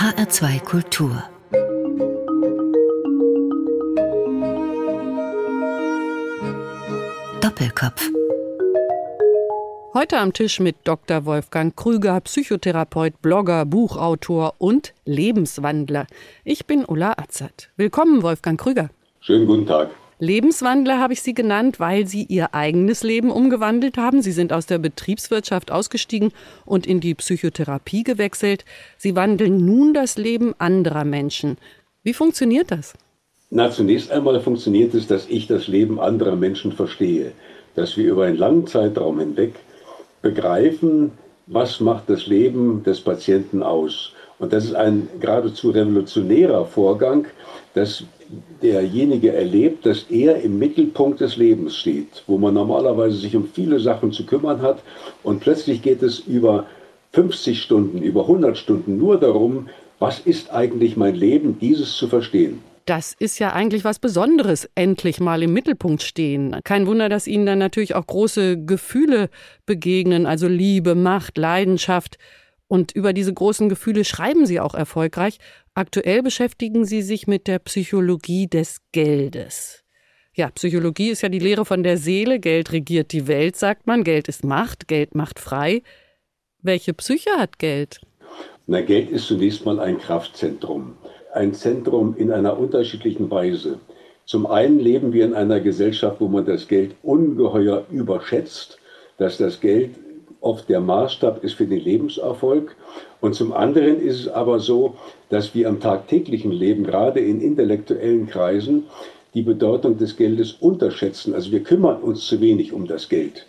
HR2 Kultur Doppelkopf Heute am Tisch mit Dr. Wolfgang Krüger, Psychotherapeut, Blogger, Buchautor und Lebenswandler. Ich bin Ulla Azad. Willkommen, Wolfgang Krüger. Schönen guten Tag. Lebenswandler habe ich Sie genannt, weil Sie Ihr eigenes Leben umgewandelt haben. Sie sind aus der Betriebswirtschaft ausgestiegen und in die Psychotherapie gewechselt. Sie wandeln nun das Leben anderer Menschen. Wie funktioniert das? Na, zunächst einmal funktioniert es, dass ich das Leben anderer Menschen verstehe, dass wir über einen langen Zeitraum hinweg begreifen, was macht das Leben des Patienten aus. Und das ist ein geradezu revolutionärer Vorgang, dass derjenige erlebt, dass er im Mittelpunkt des Lebens steht, wo man normalerweise sich um viele Sachen zu kümmern hat und plötzlich geht es über 50 Stunden, über 100 Stunden nur darum, was ist eigentlich mein Leben, dieses zu verstehen. Das ist ja eigentlich was Besonderes, endlich mal im Mittelpunkt stehen. Kein Wunder, dass Ihnen dann natürlich auch große Gefühle begegnen, also Liebe, Macht, Leidenschaft. Und über diese großen Gefühle schreiben Sie auch erfolgreich. Aktuell beschäftigen Sie sich mit der Psychologie des Geldes. Ja, Psychologie ist ja die Lehre von der Seele. Geld regiert die Welt, sagt man. Geld ist Macht, Geld macht frei. Welche Psyche hat Geld? Na, Geld ist zunächst mal ein Kraftzentrum. Ein Zentrum in einer unterschiedlichen Weise. Zum einen leben wir in einer Gesellschaft, wo man das Geld ungeheuer überschätzt, dass das Geld oft der Maßstab ist für den Lebenserfolg. Und zum anderen ist es aber so, dass wir im tagtäglichen Leben, gerade in intellektuellen Kreisen, die Bedeutung des Geldes unterschätzen. Also wir kümmern uns zu wenig um das Geld.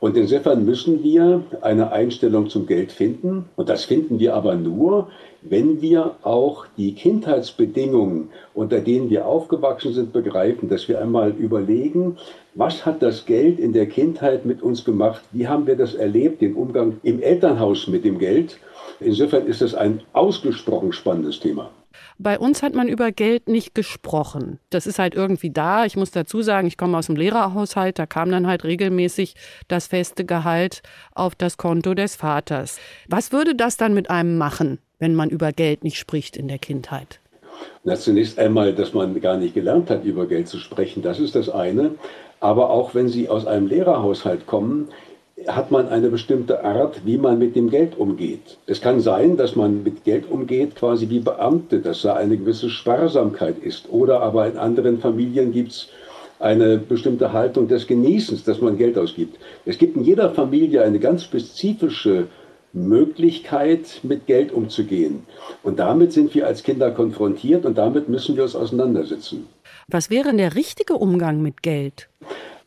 Und insofern müssen wir eine Einstellung zum Geld finden. Und das finden wir aber nur, wenn wir auch die Kindheitsbedingungen, unter denen wir aufgewachsen sind, begreifen, dass wir einmal überlegen, was hat das Geld in der Kindheit mit uns gemacht? Wie haben wir das erlebt, den Umgang im Elternhaus mit dem Geld? Insofern ist das ein ausgesprochen spannendes Thema. Bei uns hat man über Geld nicht gesprochen. Das ist halt irgendwie da. Ich muss dazu sagen, ich komme aus dem Lehrerhaushalt, da kam dann halt regelmäßig das feste Gehalt auf das Konto des Vaters. Was würde das dann mit einem machen, wenn man über Geld nicht spricht in der Kindheit? Na, zunächst einmal, dass man gar nicht gelernt hat, über Geld zu sprechen, das ist das eine. Aber auch wenn Sie aus einem Lehrerhaushalt kommen, hat man eine bestimmte Art, wie man mit dem Geld umgeht. Es kann sein, dass man mit Geld umgeht quasi wie Beamte, dass da eine gewisse Sparsamkeit ist. Oder aber in anderen Familien gibt es eine bestimmte Haltung des Genießens, dass man Geld ausgibt. Es gibt in jeder Familie eine ganz spezifische Möglichkeit, mit Geld umzugehen. Und damit sind wir als Kinder konfrontiert und damit müssen wir uns auseinandersetzen. Was wäre denn der richtige Umgang mit Geld?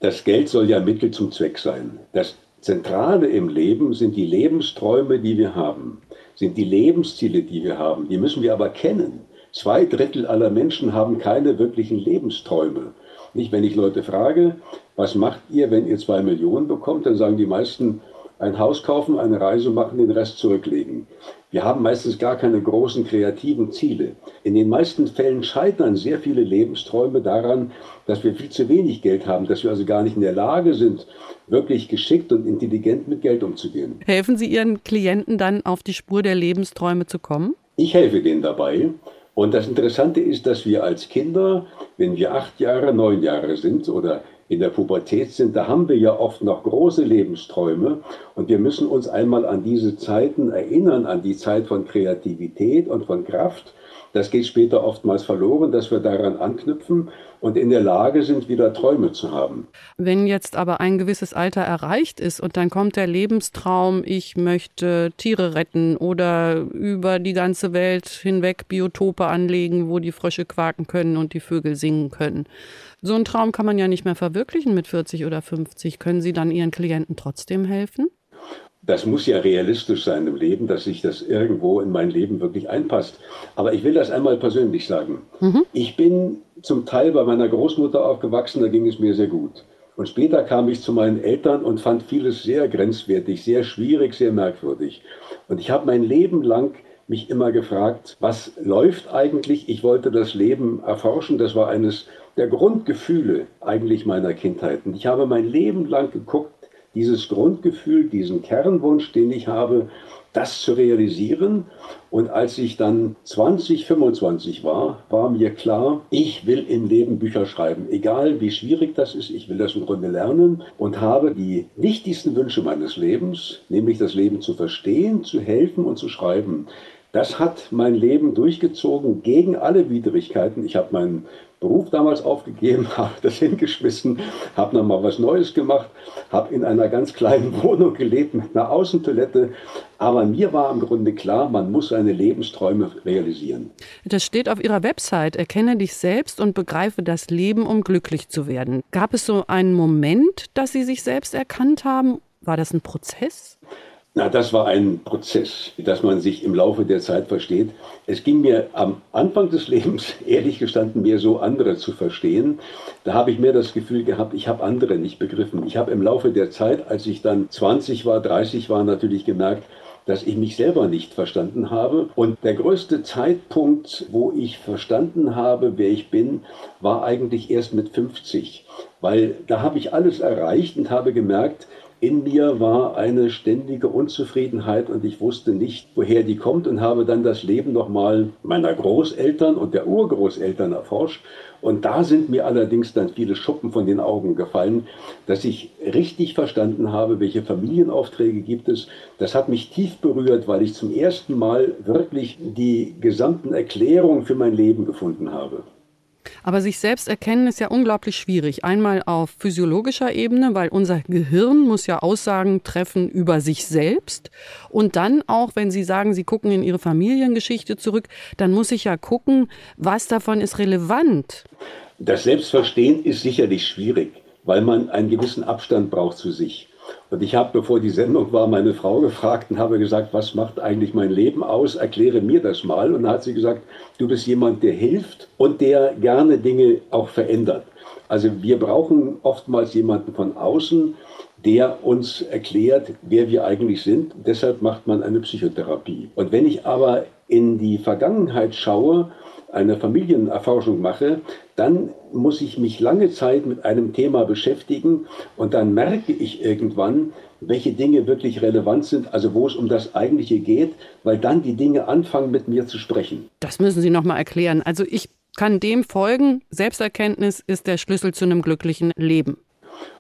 Das Geld soll ja Mittel zum Zweck sein. Das Zentrale im Leben sind die Lebensträume, die wir haben, sind die Lebensziele, die wir haben. Die müssen wir aber kennen. Zwei Drittel aller Menschen haben keine wirklichen Lebensträume. Nicht, wenn ich Leute frage, was macht ihr, wenn ihr zwei Millionen bekommt, dann sagen die meisten, ein Haus kaufen, eine Reise machen, den Rest zurücklegen. Wir haben meistens gar keine großen kreativen Ziele. In den meisten Fällen scheitern sehr viele Lebensträume daran, dass wir viel zu wenig Geld haben, dass wir also gar nicht in der Lage sind, wirklich geschickt und intelligent mit Geld umzugehen. Helfen Sie Ihren Klienten dann auf die Spur der Lebensträume zu kommen? Ich helfe denen dabei. Und das Interessante ist, dass wir als Kinder, wenn wir acht Jahre, neun Jahre sind oder in der Pubertät sind, da haben wir ja oft noch große Lebensträume und wir müssen uns einmal an diese Zeiten erinnern, an die Zeit von Kreativität und von Kraft. Das geht später oftmals verloren, dass wir daran anknüpfen und in der Lage sind, wieder Träume zu haben. Wenn jetzt aber ein gewisses Alter erreicht ist und dann kommt der Lebenstraum, ich möchte Tiere retten oder über die ganze Welt hinweg Biotope anlegen, wo die Frösche quaken können und die Vögel singen können. So einen Traum kann man ja nicht mehr verwirklichen mit 40 oder 50. Können Sie dann Ihren Klienten trotzdem helfen? Das muss ja realistisch sein im Leben, dass sich das irgendwo in mein Leben wirklich einpasst. Aber ich will das einmal persönlich sagen. Mhm. Ich bin zum Teil bei meiner Großmutter aufgewachsen, da ging es mir sehr gut. Und später kam ich zu meinen Eltern und fand vieles sehr grenzwertig, sehr schwierig, sehr merkwürdig. Und ich habe mein Leben lang mich immer gefragt, was läuft eigentlich? Ich wollte das Leben erforschen. Das war eines der Grundgefühle eigentlich meiner Kindheit. Und ich habe mein Leben lang geguckt, dieses Grundgefühl, diesen Kernwunsch, den ich habe, das zu realisieren. Und als ich dann 20, 25 war, war mir klar, ich will im Leben Bücher schreiben. Egal wie schwierig das ist, ich will das im Grunde lernen und habe die wichtigsten Wünsche meines Lebens, nämlich das Leben zu verstehen, zu helfen und zu schreiben. Das hat mein Leben durchgezogen gegen alle Widrigkeiten. Ich habe meinen Beruf damals aufgegeben, habe das hingeschmissen, habe nochmal was Neues gemacht, habe in einer ganz kleinen Wohnung gelebt mit einer Außentoilette. Aber mir war im Grunde klar, man muss seine Lebensträume realisieren. Das steht auf Ihrer Website. Erkenne dich selbst und begreife das Leben, um glücklich zu werden. Gab es so einen Moment, dass Sie sich selbst erkannt haben? War das ein Prozess? Na, das war ein Prozess, dass man sich im Laufe der Zeit versteht. Es ging mir am Anfang des Lebens, ehrlich gestanden, mehr so, andere zu verstehen. Da habe ich mehr das Gefühl gehabt, ich habe andere nicht begriffen. Ich habe im Laufe der Zeit, als ich dann 20 war, 30 war, natürlich gemerkt, dass ich mich selber nicht verstanden habe. Und der größte Zeitpunkt, wo ich verstanden habe, wer ich bin, war eigentlich erst mit 50. Weil da habe ich alles erreicht und habe gemerkt, in mir war eine ständige Unzufriedenheit und ich wusste nicht, woher die kommt und habe dann das Leben nochmal meiner Großeltern und der Urgroßeltern erforscht. Und da sind mir allerdings dann viele Schuppen von den Augen gefallen, dass ich richtig verstanden habe, welche Familienaufträge gibt es. Das hat mich tief berührt, weil ich zum ersten Mal wirklich die gesamten Erklärungen für mein Leben gefunden habe. Aber sich selbst erkennen ist ja unglaublich schwierig. Einmal auf physiologischer Ebene, weil unser Gehirn muss ja Aussagen treffen über sich selbst. Und dann auch, wenn Sie sagen, Sie gucken in Ihre Familiengeschichte zurück, dann muss ich ja gucken, was davon ist relevant. Das Selbstverstehen ist sicherlich schwierig, weil man einen gewissen Abstand braucht zu sich. Und ich habe, bevor die Sendung war, meine Frau gefragt und habe gesagt, was macht eigentlich mein Leben aus? Erkläre mir das mal. Und dann hat sie gesagt, du bist jemand, der hilft und der gerne Dinge auch verändert. Also wir brauchen oftmals jemanden von außen, der uns erklärt, wer wir eigentlich sind. Deshalb macht man eine Psychotherapie. Und wenn ich aber in die Vergangenheit schaue, eine Familienerforschung mache, dann muss ich mich lange Zeit mit einem Thema beschäftigen und dann merke ich irgendwann, welche Dinge wirklich relevant sind, also wo es um das Eigentliche geht, weil dann die Dinge anfangen mit mir zu sprechen. Das müssen Sie noch mal erklären. Also ich kann dem folgen, Selbsterkenntnis ist der Schlüssel zu einem glücklichen Leben.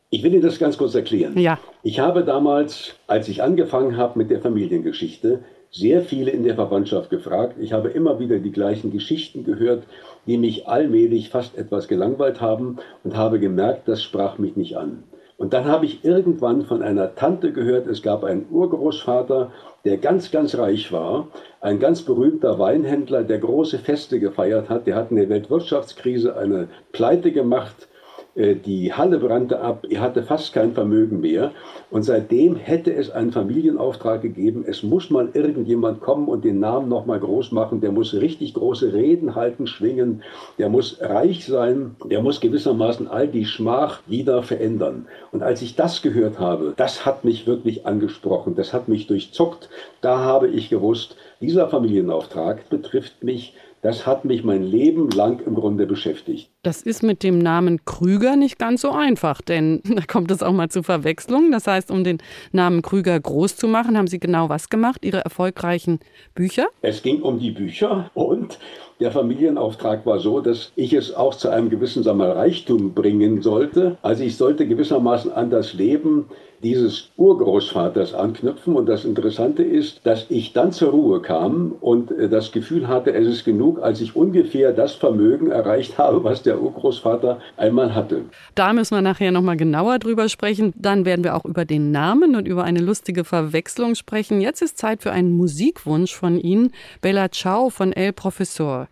Ich will Ihnen das ganz kurz erklären. Ja. Ich habe damals, als ich angefangen habe mit der Familiengeschichte, sehr viele in der Verwandtschaft gefragt. Ich habe immer wieder die gleichen Geschichten gehört, die mich allmählich fast etwas gelangweilt haben und habe gemerkt, das sprach mich nicht an. Und dann habe ich irgendwann von einer Tante gehört, es gab einen Urgroßvater, der ganz, ganz reich war, ein ganz berühmter Weinhändler, der große Feste gefeiert hat, der hat in der Weltwirtschaftskrise eine Pleite gemacht, die Halle brannte ab, er hatte fast kein Vermögen mehr. Und seitdem hätte es einen Familienauftrag gegeben, es muss mal irgendjemand kommen und den Namen nochmal groß machen, der muss richtig große Reden halten, schwingen, der muss reich sein, der muss gewissermaßen all die Schmach wieder verändern. Und als ich das gehört habe, das hat mich wirklich angesprochen, das hat mich durchzuckt. Da habe ich gewusst, dieser Familienauftrag betrifft mich das hat mich mein Leben lang im Grunde beschäftigt. Das ist mit dem Namen Krüger nicht ganz so einfach, denn da kommt es auch mal zu Verwechslungen. Das heißt, um den Namen Krüger groß zu machen, haben Sie genau was gemacht? Ihre erfolgreichen Bücher? Es ging um die Bücher und der Familienauftrag war so, dass ich es auch zu einem gewissen Reichtum bringen sollte. Also ich sollte gewissermaßen an das Leben dieses Urgroßvaters anknüpfen. Und das Interessante ist, dass ich dann zur Ruhe kam und äh, das Gefühl hatte, es ist genug, als ich ungefähr das Vermögen erreicht habe, was der Urgroßvater einmal hatte. Da müssen wir nachher nochmal genauer drüber sprechen. Dann werden wir auch über den Namen und über eine lustige Verwechslung sprechen. Jetzt ist Zeit für einen Musikwunsch von Ihnen, Bella Ciao von El Professor.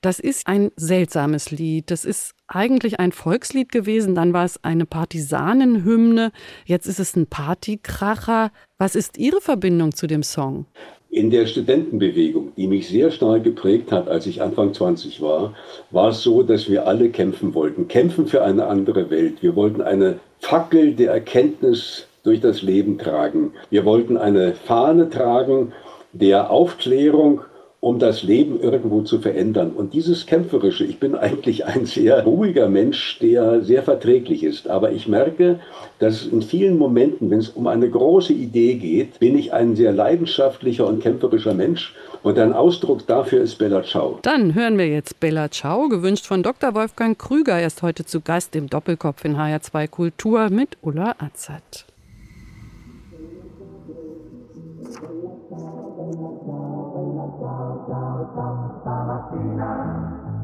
Das ist ein seltsames Lied. Das ist eigentlich ein Volkslied gewesen, dann war es eine Partisanenhymne, jetzt ist es ein Partykracher. Was ist Ihre Verbindung zu dem Song? In der Studentenbewegung, die mich sehr stark geprägt hat, als ich Anfang 20 war, war es so, dass wir alle kämpfen wollten. Kämpfen für eine andere Welt. Wir wollten eine Fackel der Erkenntnis durch das Leben tragen. Wir wollten eine Fahne tragen der Aufklärung um das Leben irgendwo zu verändern. Und dieses Kämpferische, ich bin eigentlich ein sehr ruhiger Mensch, der sehr verträglich ist. Aber ich merke, dass in vielen Momenten, wenn es um eine große Idee geht, bin ich ein sehr leidenschaftlicher und kämpferischer Mensch. Und ein Ausdruck dafür ist Bella Ciao. Dann hören wir jetzt Bella Ciao, gewünscht von Dr. Wolfgang Krüger. Er ist heute zu Gast im Doppelkopf in HR2 Kultur mit Ulla Azad.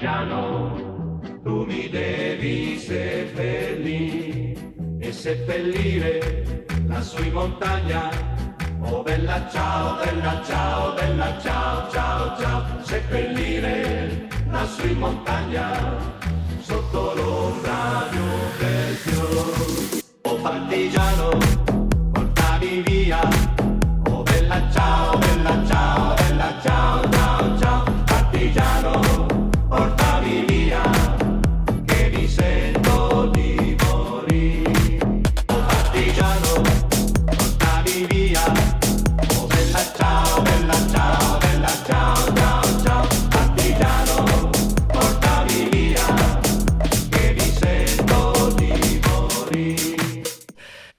Partigiano, tu mi devi seppellire e seppellire lassù in montagna. Oh bella ciao, bella ciao, bella ciao, ciao, ciao, seppellire lassù in montagna, sotto l'ombra di un bel fiore. Oh partigiano, portami via, oh bella ciao, bella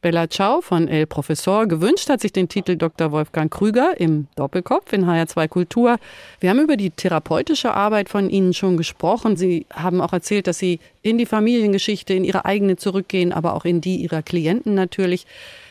Bella Ciao von El Professor gewünscht hat sich den Titel Dr. Wolfgang Krüger im Doppelkopf in HR2 Kultur. Wir haben über die therapeutische Arbeit von Ihnen schon gesprochen. Sie haben auch erzählt, dass Sie in die Familiengeschichte, in Ihre eigene zurückgehen, aber auch in die Ihrer Klienten natürlich.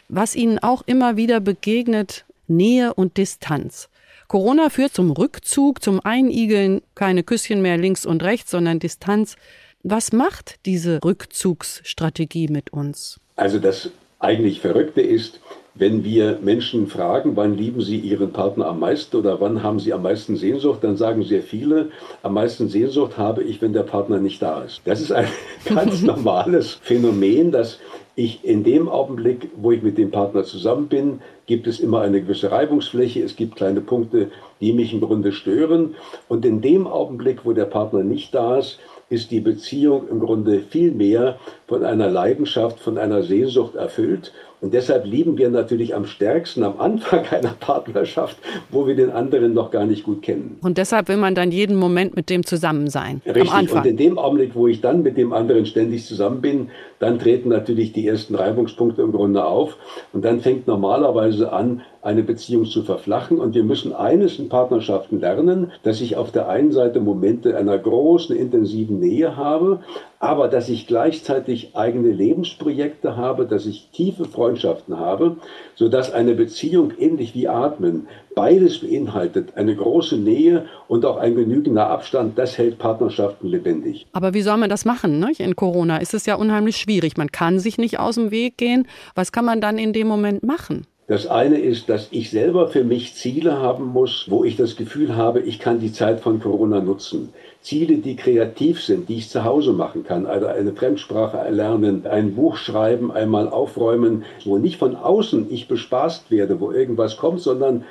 Was Ihnen auch immer wieder begegnet, Nähe und Distanz. Corona führt zum Rückzug, zum Einigeln, keine Küsschen mehr links und rechts, sondern Distanz. Was macht diese Rückzugsstrategie mit uns? Also das eigentlich Verrückte ist, wenn wir Menschen fragen, wann lieben sie ihren Partner am meisten oder wann haben sie am meisten Sehnsucht, dann sagen sehr viele, am meisten Sehnsucht habe ich, wenn der Partner nicht da ist. Das ist ein ganz normales Phänomen, dass ich in dem Augenblick, wo ich mit dem Partner zusammen bin, gibt es immer eine gewisse Reibungsfläche, es gibt kleine Punkte, die mich im Grunde stören. Und in dem Augenblick, wo der Partner nicht da ist, ist die Beziehung im Grunde viel mehr von einer Leidenschaft, von einer Sehnsucht erfüllt. Und deshalb lieben wir natürlich am stärksten am Anfang einer Partnerschaft, wo wir den anderen noch gar nicht gut kennen. Und deshalb will man dann jeden Moment mit dem zusammen sein. Richtig. Und in dem Augenblick, wo ich dann mit dem anderen ständig zusammen bin, dann treten natürlich die ersten Reibungspunkte im Grunde auf. Und dann fängt normalerweise an, eine Beziehung zu verflachen. Und wir müssen eines in Partnerschaften lernen, dass ich auf der einen Seite Momente einer großen, intensiven Nähe habe, aber dass ich gleichzeitig eigene Lebensprojekte habe, dass ich tiefe Freundschaften habe, sodass eine Beziehung ähnlich wie Atmen beides beinhaltet, eine große Nähe und auch ein genügender Abstand, das hält Partnerschaften lebendig. Aber wie soll man das machen? Ne? In Corona ist es ja unheimlich schwierig. Man kann sich nicht aus dem Weg gehen. Was kann man dann in dem Moment machen? Das eine ist, dass ich selber für mich Ziele haben muss, wo ich das Gefühl habe, ich kann die Zeit von Corona nutzen. Ziele, die kreativ sind, die ich zu Hause machen kann, also eine Fremdsprache erlernen, ein Buch schreiben, einmal aufräumen, wo nicht von außen ich bespaßt werde, wo irgendwas kommt, sondern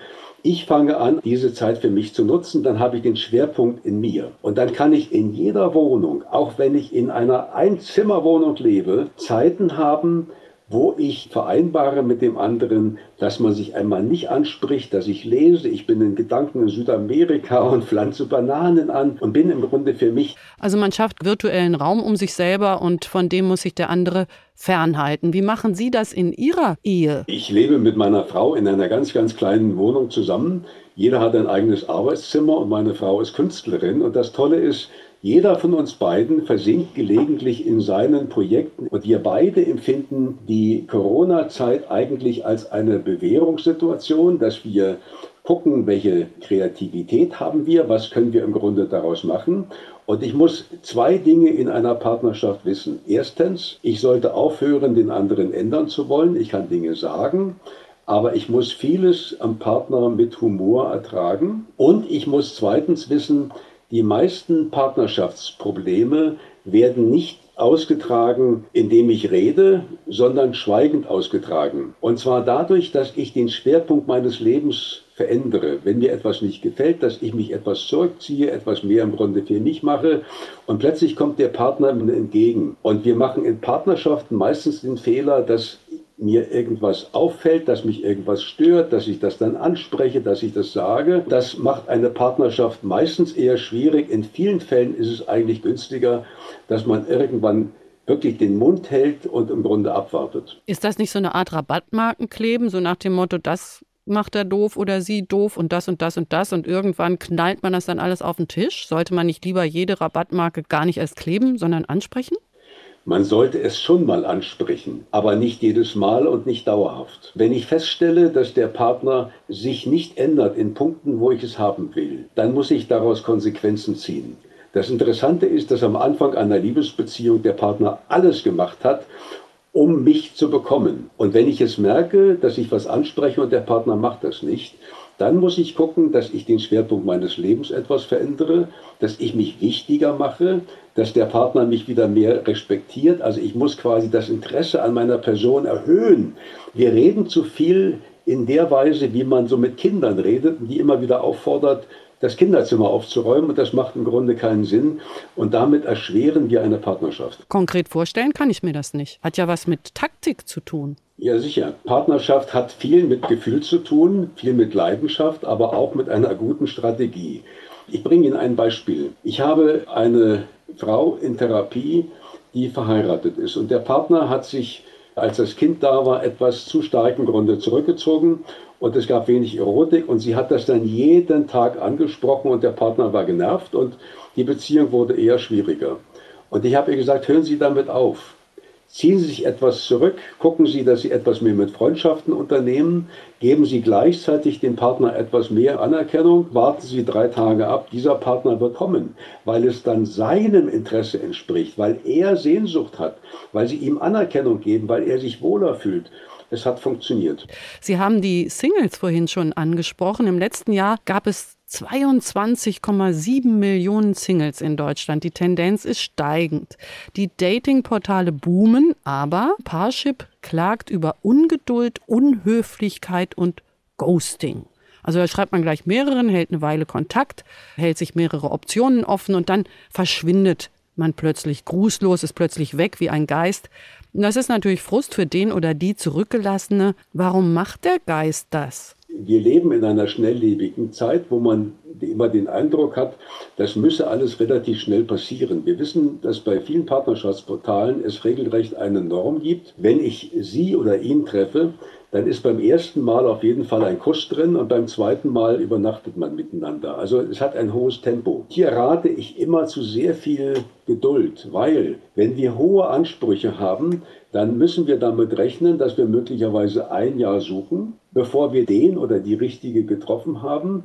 ich fange an, diese Zeit für mich zu nutzen, dann habe ich den Schwerpunkt in mir. Und dann kann ich in jeder Wohnung, auch wenn ich in einer Einzimmerwohnung lebe, Zeiten haben, wo ich vereinbare mit dem anderen, dass man sich einmal nicht anspricht, dass ich lese, ich bin in Gedanken in Südamerika und pflanze Bananen an und bin im Grunde für mich. Also man schafft virtuellen Raum um sich selber und von dem muss sich der andere fernhalten. Wie machen Sie das in Ihrer Ehe? Ich lebe mit meiner Frau in einer ganz, ganz kleinen Wohnung zusammen. Jeder hat ein eigenes Arbeitszimmer und meine Frau ist Künstlerin. Und das Tolle ist, jeder von uns beiden versinkt gelegentlich in seinen Projekten und wir beide empfinden die Corona-Zeit eigentlich als eine Bewährungssituation, dass wir gucken, welche Kreativität haben wir, was können wir im Grunde daraus machen. Und ich muss zwei Dinge in einer Partnerschaft wissen. Erstens, ich sollte aufhören, den anderen ändern zu wollen. Ich kann Dinge sagen, aber ich muss vieles am Partner mit Humor ertragen. Und ich muss zweitens wissen, die meisten Partnerschaftsprobleme werden nicht ausgetragen, indem ich rede, sondern schweigend ausgetragen. Und zwar dadurch, dass ich den Schwerpunkt meines Lebens verändere. Wenn mir etwas nicht gefällt, dass ich mich etwas zurückziehe, etwas mehr im Grunde für mich mache und plötzlich kommt der Partner mir entgegen. Und wir machen in Partnerschaften meistens den Fehler, dass mir irgendwas auffällt, dass mich irgendwas stört, dass ich das dann anspreche, dass ich das sage. Das macht eine Partnerschaft meistens eher schwierig. In vielen Fällen ist es eigentlich günstiger, dass man irgendwann wirklich den Mund hält und im Grunde abwartet. Ist das nicht so eine Art Rabattmarkenkleben, so nach dem Motto, das macht er doof oder sie doof und das und das und das und irgendwann knallt man das dann alles auf den Tisch? Sollte man nicht lieber jede Rabattmarke gar nicht erst kleben, sondern ansprechen? Man sollte es schon mal ansprechen, aber nicht jedes Mal und nicht dauerhaft. Wenn ich feststelle, dass der Partner sich nicht ändert in Punkten, wo ich es haben will, dann muss ich daraus Konsequenzen ziehen. Das Interessante ist, dass am Anfang einer Liebesbeziehung der Partner alles gemacht hat, um mich zu bekommen. Und wenn ich es merke, dass ich was anspreche und der Partner macht das nicht, dann muss ich gucken, dass ich den Schwerpunkt meines Lebens etwas verändere, dass ich mich wichtiger mache, dass der Partner mich wieder mehr respektiert. Also ich muss quasi das Interesse an meiner Person erhöhen. Wir reden zu viel in der Weise, wie man so mit Kindern redet, die immer wieder auffordert, das Kinderzimmer aufzuräumen und das macht im Grunde keinen Sinn und damit erschweren wir eine Partnerschaft. Konkret vorstellen kann ich mir das nicht. Hat ja was mit Taktik zu tun. Ja, sicher. Partnerschaft hat viel mit Gefühl zu tun, viel mit Leidenschaft, aber auch mit einer guten Strategie. Ich bringe Ihnen ein Beispiel. Ich habe eine Frau in Therapie, die verheiratet ist. Und der Partner hat sich, als das Kind da war, etwas zu stark im Grunde zurückgezogen. Und es gab wenig Erotik. Und sie hat das dann jeden Tag angesprochen. Und der Partner war genervt. Und die Beziehung wurde eher schwieriger. Und ich habe ihr gesagt, hören Sie damit auf. Ziehen Sie sich etwas zurück, gucken Sie, dass Sie etwas mehr mit Freundschaften unternehmen, geben Sie gleichzeitig dem Partner etwas mehr Anerkennung, warten Sie drei Tage ab, dieser Partner wird kommen, weil es dann seinem Interesse entspricht, weil er Sehnsucht hat, weil Sie ihm Anerkennung geben, weil er sich wohler fühlt. Es hat funktioniert. Sie haben die Singles vorhin schon angesprochen. Im letzten Jahr gab es 22,7 Millionen Singles in Deutschland. Die Tendenz ist steigend. Die Datingportale boomen, aber Parship klagt über Ungeduld, Unhöflichkeit und Ghosting. Also da schreibt man gleich mehreren, hält eine Weile Kontakt, hält sich mehrere Optionen offen und dann verschwindet man plötzlich grußlos, ist plötzlich weg wie ein Geist. Das ist natürlich Frust für den oder die Zurückgelassene. Warum macht der Geist das? Wir leben in einer schnelllebigen Zeit, wo man immer den Eindruck hat, das müsse alles relativ schnell passieren. Wir wissen, dass bei vielen Partnerschaftsportalen es regelrecht eine Norm gibt. Wenn ich Sie oder ihn treffe, dann ist beim ersten Mal auf jeden Fall ein Kuss drin und beim zweiten Mal übernachtet man miteinander. Also es hat ein hohes Tempo. Hier rate ich immer zu sehr viel Geduld, weil wenn wir hohe Ansprüche haben, dann müssen wir damit rechnen, dass wir möglicherweise ein Jahr suchen, bevor wir den oder die richtige getroffen haben.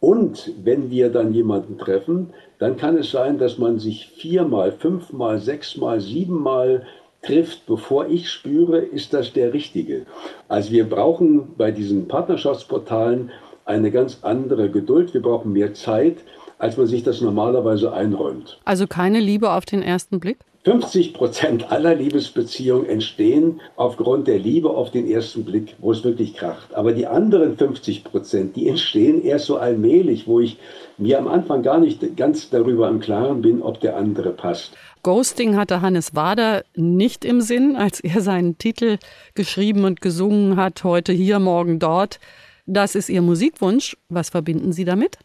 Und wenn wir dann jemanden treffen, dann kann es sein, dass man sich viermal, fünfmal, sechsmal, siebenmal trifft, bevor ich spüre, ist das der Richtige. Also wir brauchen bei diesen Partnerschaftsportalen eine ganz andere Geduld, wir brauchen mehr Zeit, als man sich das normalerweise einräumt. Also keine Liebe auf den ersten Blick? 50 Prozent aller Liebesbeziehungen entstehen aufgrund der Liebe auf den ersten Blick, wo es wirklich kracht. Aber die anderen 50 Prozent, die entstehen erst so allmählich, wo ich mir am Anfang gar nicht ganz darüber im Klaren bin, ob der andere passt. Ghosting hatte Hannes Wader nicht im Sinn, als er seinen Titel geschrieben und gesungen hat, heute hier, morgen dort. Das ist Ihr Musikwunsch. Was verbinden Sie damit?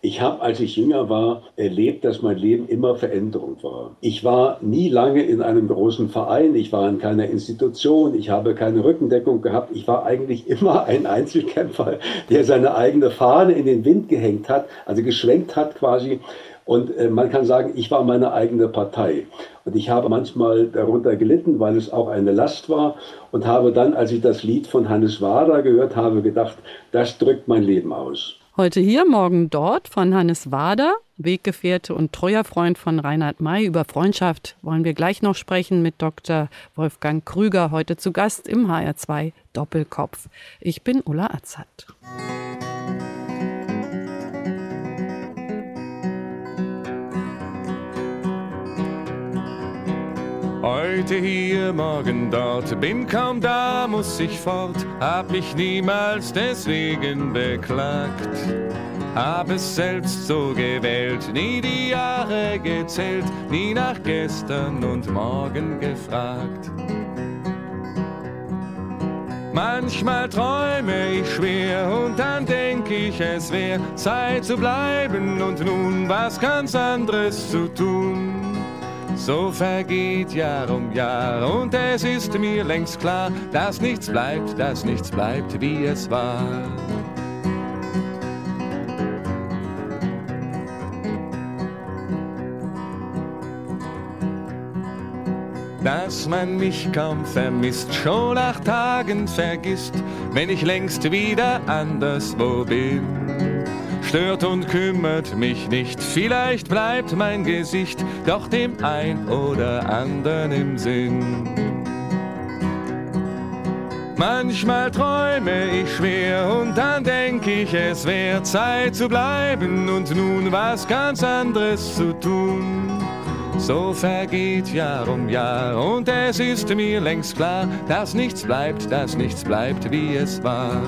Ich habe, als ich jünger war, erlebt, dass mein Leben immer Veränderung war. Ich war nie lange in einem großen Verein, ich war in keiner Institution, ich habe keine Rückendeckung gehabt. Ich war eigentlich immer ein Einzelkämpfer, der seine eigene Fahne in den Wind gehängt hat, also geschwenkt hat quasi. Und äh, man kann sagen, ich war meine eigene Partei. Und ich habe manchmal darunter gelitten, weil es auch eine Last war. Und habe dann, als ich das Lied von Hannes Wader gehört habe, gedacht, das drückt mein Leben aus. Heute hier, morgen dort von Hannes Wader, Weggefährte und treuer Freund von Reinhard May. Über Freundschaft wollen wir gleich noch sprechen mit Dr. Wolfgang Krüger, heute zu Gast im HR2 Doppelkopf. Ich bin Ulla Azad. Heute hier, morgen dort, bin kaum da, muss ich fort, hab mich niemals deswegen beklagt. Hab es selbst so gewählt, nie die Jahre gezählt, nie nach gestern und morgen gefragt. Manchmal träume ich schwer und dann denk ich, es wär Zeit zu bleiben und nun was ganz anderes zu tun. So vergeht Jahr um Jahr und es ist mir längst klar, dass nichts bleibt, dass nichts bleibt, wie es war. Dass man mich kaum vermisst, schon nach Tagen vergisst, wenn ich längst wieder anderswo bin stört und kümmert mich nicht. Vielleicht bleibt mein Gesicht doch dem ein oder anderen im Sinn. Manchmal träume ich schwer und dann denk ich, es wäre Zeit zu bleiben und nun was ganz anderes zu tun. So vergeht Jahr um Jahr und es ist mir längst klar, dass nichts bleibt, dass nichts bleibt, wie es war.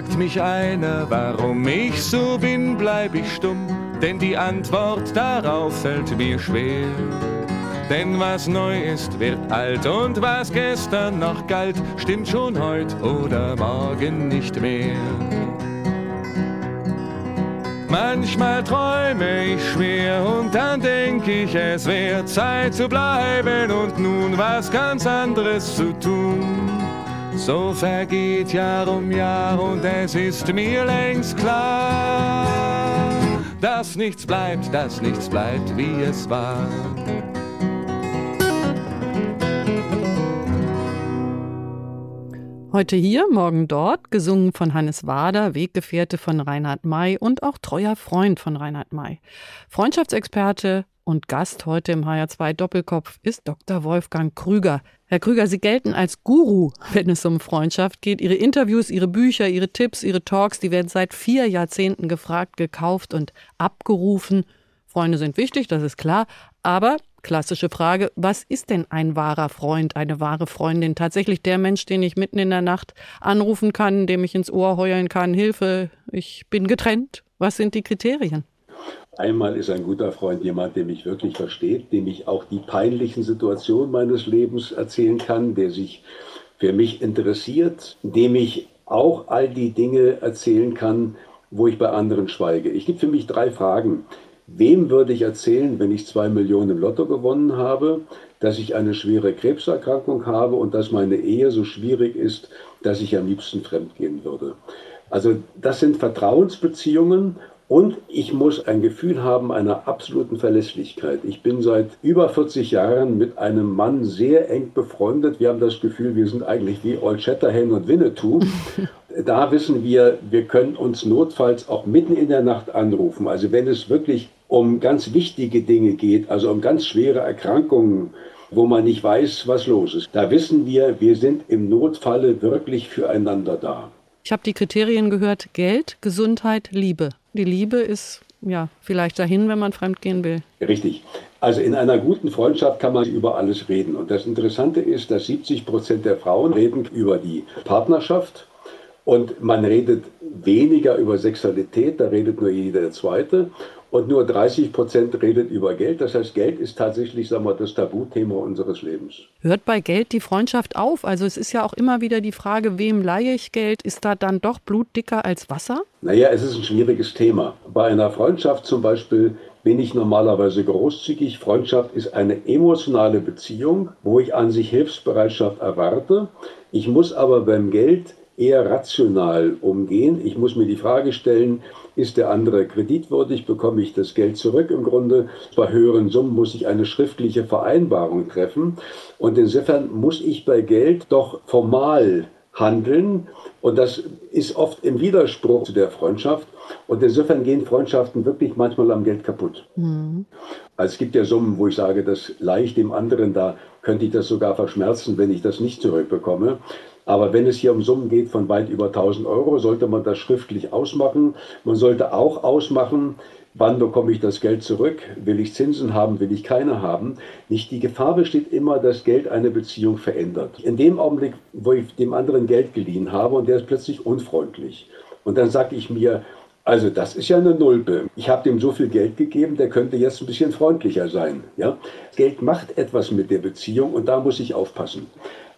Fragt mich einer, warum ich so bin, bleib ich stumm, denn die Antwort darauf fällt mir schwer. Denn was neu ist, wird alt und was gestern noch galt, stimmt schon heut oder morgen nicht mehr. Manchmal träume ich schwer und dann denk ich, es wäre Zeit zu bleiben und nun was ganz anderes zu tun. So vergeht Jahr um Jahr und es ist mir längst klar, dass nichts bleibt, dass nichts bleibt, wie es war. Heute hier, morgen dort, gesungen von Hannes Wader, Weggefährte von Reinhard May und auch treuer Freund von Reinhard May. Freundschaftsexperte und Gast heute im HR2 Doppelkopf ist Dr. Wolfgang Krüger. Herr Krüger, Sie gelten als Guru, wenn es um Freundschaft geht. Ihre Interviews, Ihre Bücher, Ihre Tipps, Ihre Talks, die werden seit vier Jahrzehnten gefragt, gekauft und abgerufen. Freunde sind wichtig, das ist klar. Aber klassische Frage, was ist denn ein wahrer Freund, eine wahre Freundin? Tatsächlich der Mensch, den ich mitten in der Nacht anrufen kann, dem ich ins Ohr heulen kann, Hilfe, ich bin getrennt. Was sind die Kriterien? Einmal ist ein guter Freund jemand, der mich wirklich versteht, dem ich auch die peinlichen Situationen meines Lebens erzählen kann, der sich für mich interessiert, dem ich auch all die Dinge erzählen kann, wo ich bei anderen schweige. Ich gebe für mich drei Fragen. Wem würde ich erzählen, wenn ich zwei Millionen im Lotto gewonnen habe, dass ich eine schwere Krebserkrankung habe und dass meine Ehe so schwierig ist, dass ich am liebsten fremdgehen würde? Also das sind Vertrauensbeziehungen Und ich muss ein Gefühl haben einer absoluten Verlässlichkeit. Ich bin seit über 40 Jahren mit einem Mann sehr eng befreundet. Wir haben das Gefühl, wir sind eigentlich wie Old Shatterhand und Winnetou. da wissen wir, wir können uns notfalls auch mitten in der Nacht anrufen. Also wenn es wirklich um ganz wichtige Dinge geht, also um ganz schwere Erkrankungen, wo man nicht weiß, was los ist. Da wissen wir, wir sind im Notfalle wirklich füreinander da. Ich habe die Kriterien gehört, Geld, Gesundheit, Liebe. Die Liebe ist ja vielleicht dahin, wenn man fremdgehen will. Richtig. Also in einer guten Freundschaft kann man über alles reden. Und das Interessante ist, dass 70 Prozent der Frauen reden über die Partnerschaft und man redet weniger über Sexualität, da redet nur jeder Zweite und nur 30 Prozent redet über Geld. Das heißt, Geld ist tatsächlich, sagen wir, das Tabuthema unseres Lebens. Hört bei Geld die Freundschaft auf? Also es ist ja auch immer wieder die Frage, wem leihe ich Geld? Ist da dann doch Blut dicker als Wasser? Naja, es ist ein schwieriges Thema. Bei einer Freundschaft zum Beispiel bin ich normalerweise großzügig. Freundschaft ist eine emotionale Beziehung, wo ich an sich Hilfsbereitschaft erwarte. Ich muss aber beim Geld eher rational umgehen. Ich muss mir die Frage stellen, ist der andere kreditwürdig, bekomme ich das Geld zurück im Grunde. Bei höheren Summen muss ich eine schriftliche Vereinbarung treffen. Und insofern muss ich bei Geld doch formal handeln. Und das ist oft im Widerspruch zu der Freundschaft. Und insofern gehen Freundschaften wirklich manchmal am Geld kaputt. Mhm. Also es gibt ja Summen, wo ich sage, das leicht dem anderen, da könnte ich das sogar verschmerzen, wenn ich das nicht zurückbekomme. Aber wenn es hier um Summen geht von weit über 1000 Euro, sollte man das schriftlich ausmachen. Man sollte auch ausmachen, wann bekomme ich das Geld zurück? Will ich Zinsen haben? Will ich keine haben? Nicht die Gefahr besteht immer, dass Geld eine Beziehung verändert. In dem Augenblick, wo ich dem anderen Geld geliehen habe und der ist plötzlich unfreundlich. Und dann sage ich mir, also das ist ja eine Nulpe. Ich habe dem so viel Geld gegeben, der könnte jetzt ein bisschen freundlicher sein. Ja? Geld macht etwas mit der Beziehung und da muss ich aufpassen.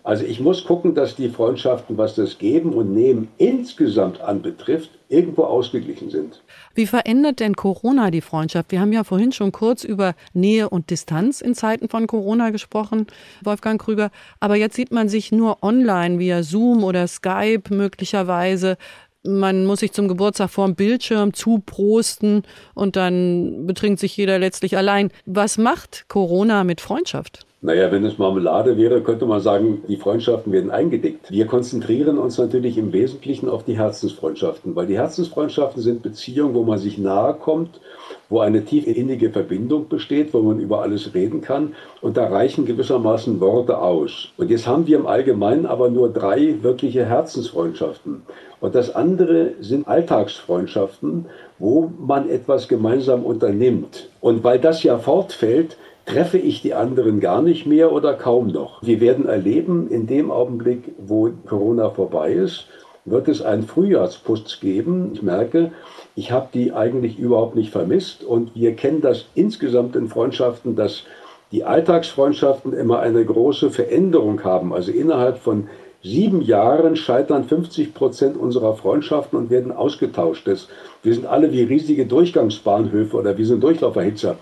Also ich muss gucken, dass die Freundschaften, was das Geben und Nehmen insgesamt anbetrifft, irgendwo ausgeglichen sind. Wie verändert denn Corona die Freundschaft? Wir haben ja vorhin schon kurz über Nähe und Distanz in Zeiten von Corona gesprochen, Wolfgang Krüger. Aber jetzt sieht man sich nur online via Zoom oder Skype möglicherweise. Man muss sich zum Geburtstag vor dem Bildschirm zuprosten und dann betrinkt sich jeder letztlich allein. Was macht Corona mit Freundschaft? Naja, wenn es Marmelade wäre, könnte man sagen, die Freundschaften werden eingedickt. Wir konzentrieren uns natürlich im Wesentlichen auf die Herzensfreundschaften, weil die Herzensfreundschaften sind Beziehungen, wo man sich nahe kommt, wo eine tief innige Verbindung besteht, wo man über alles reden kann und da reichen gewissermaßen Worte aus. Und jetzt haben wir im Allgemeinen aber nur drei wirkliche Herzensfreundschaften. Und das andere sind Alltagsfreundschaften, wo man etwas gemeinsam unternimmt. Und weil das ja fortfällt, treffe ich die anderen gar nicht mehr oder kaum noch. Wir werden erleben, in dem Augenblick, wo Corona vorbei ist, wird es einen Frühjahrsputz geben. Ich merke, ich habe die eigentlich überhaupt nicht vermisst und wir kennen das insgesamt in Freundschaften, dass die Alltagsfreundschaften immer eine große Veränderung haben. Also innerhalb von sieben Jahren scheitern 50 Prozent unserer Freundschaften und werden ausgetauscht. Das, wir sind alle wie riesige Durchgangsbahnhöfe oder wie so ein Durchlauferhitzer.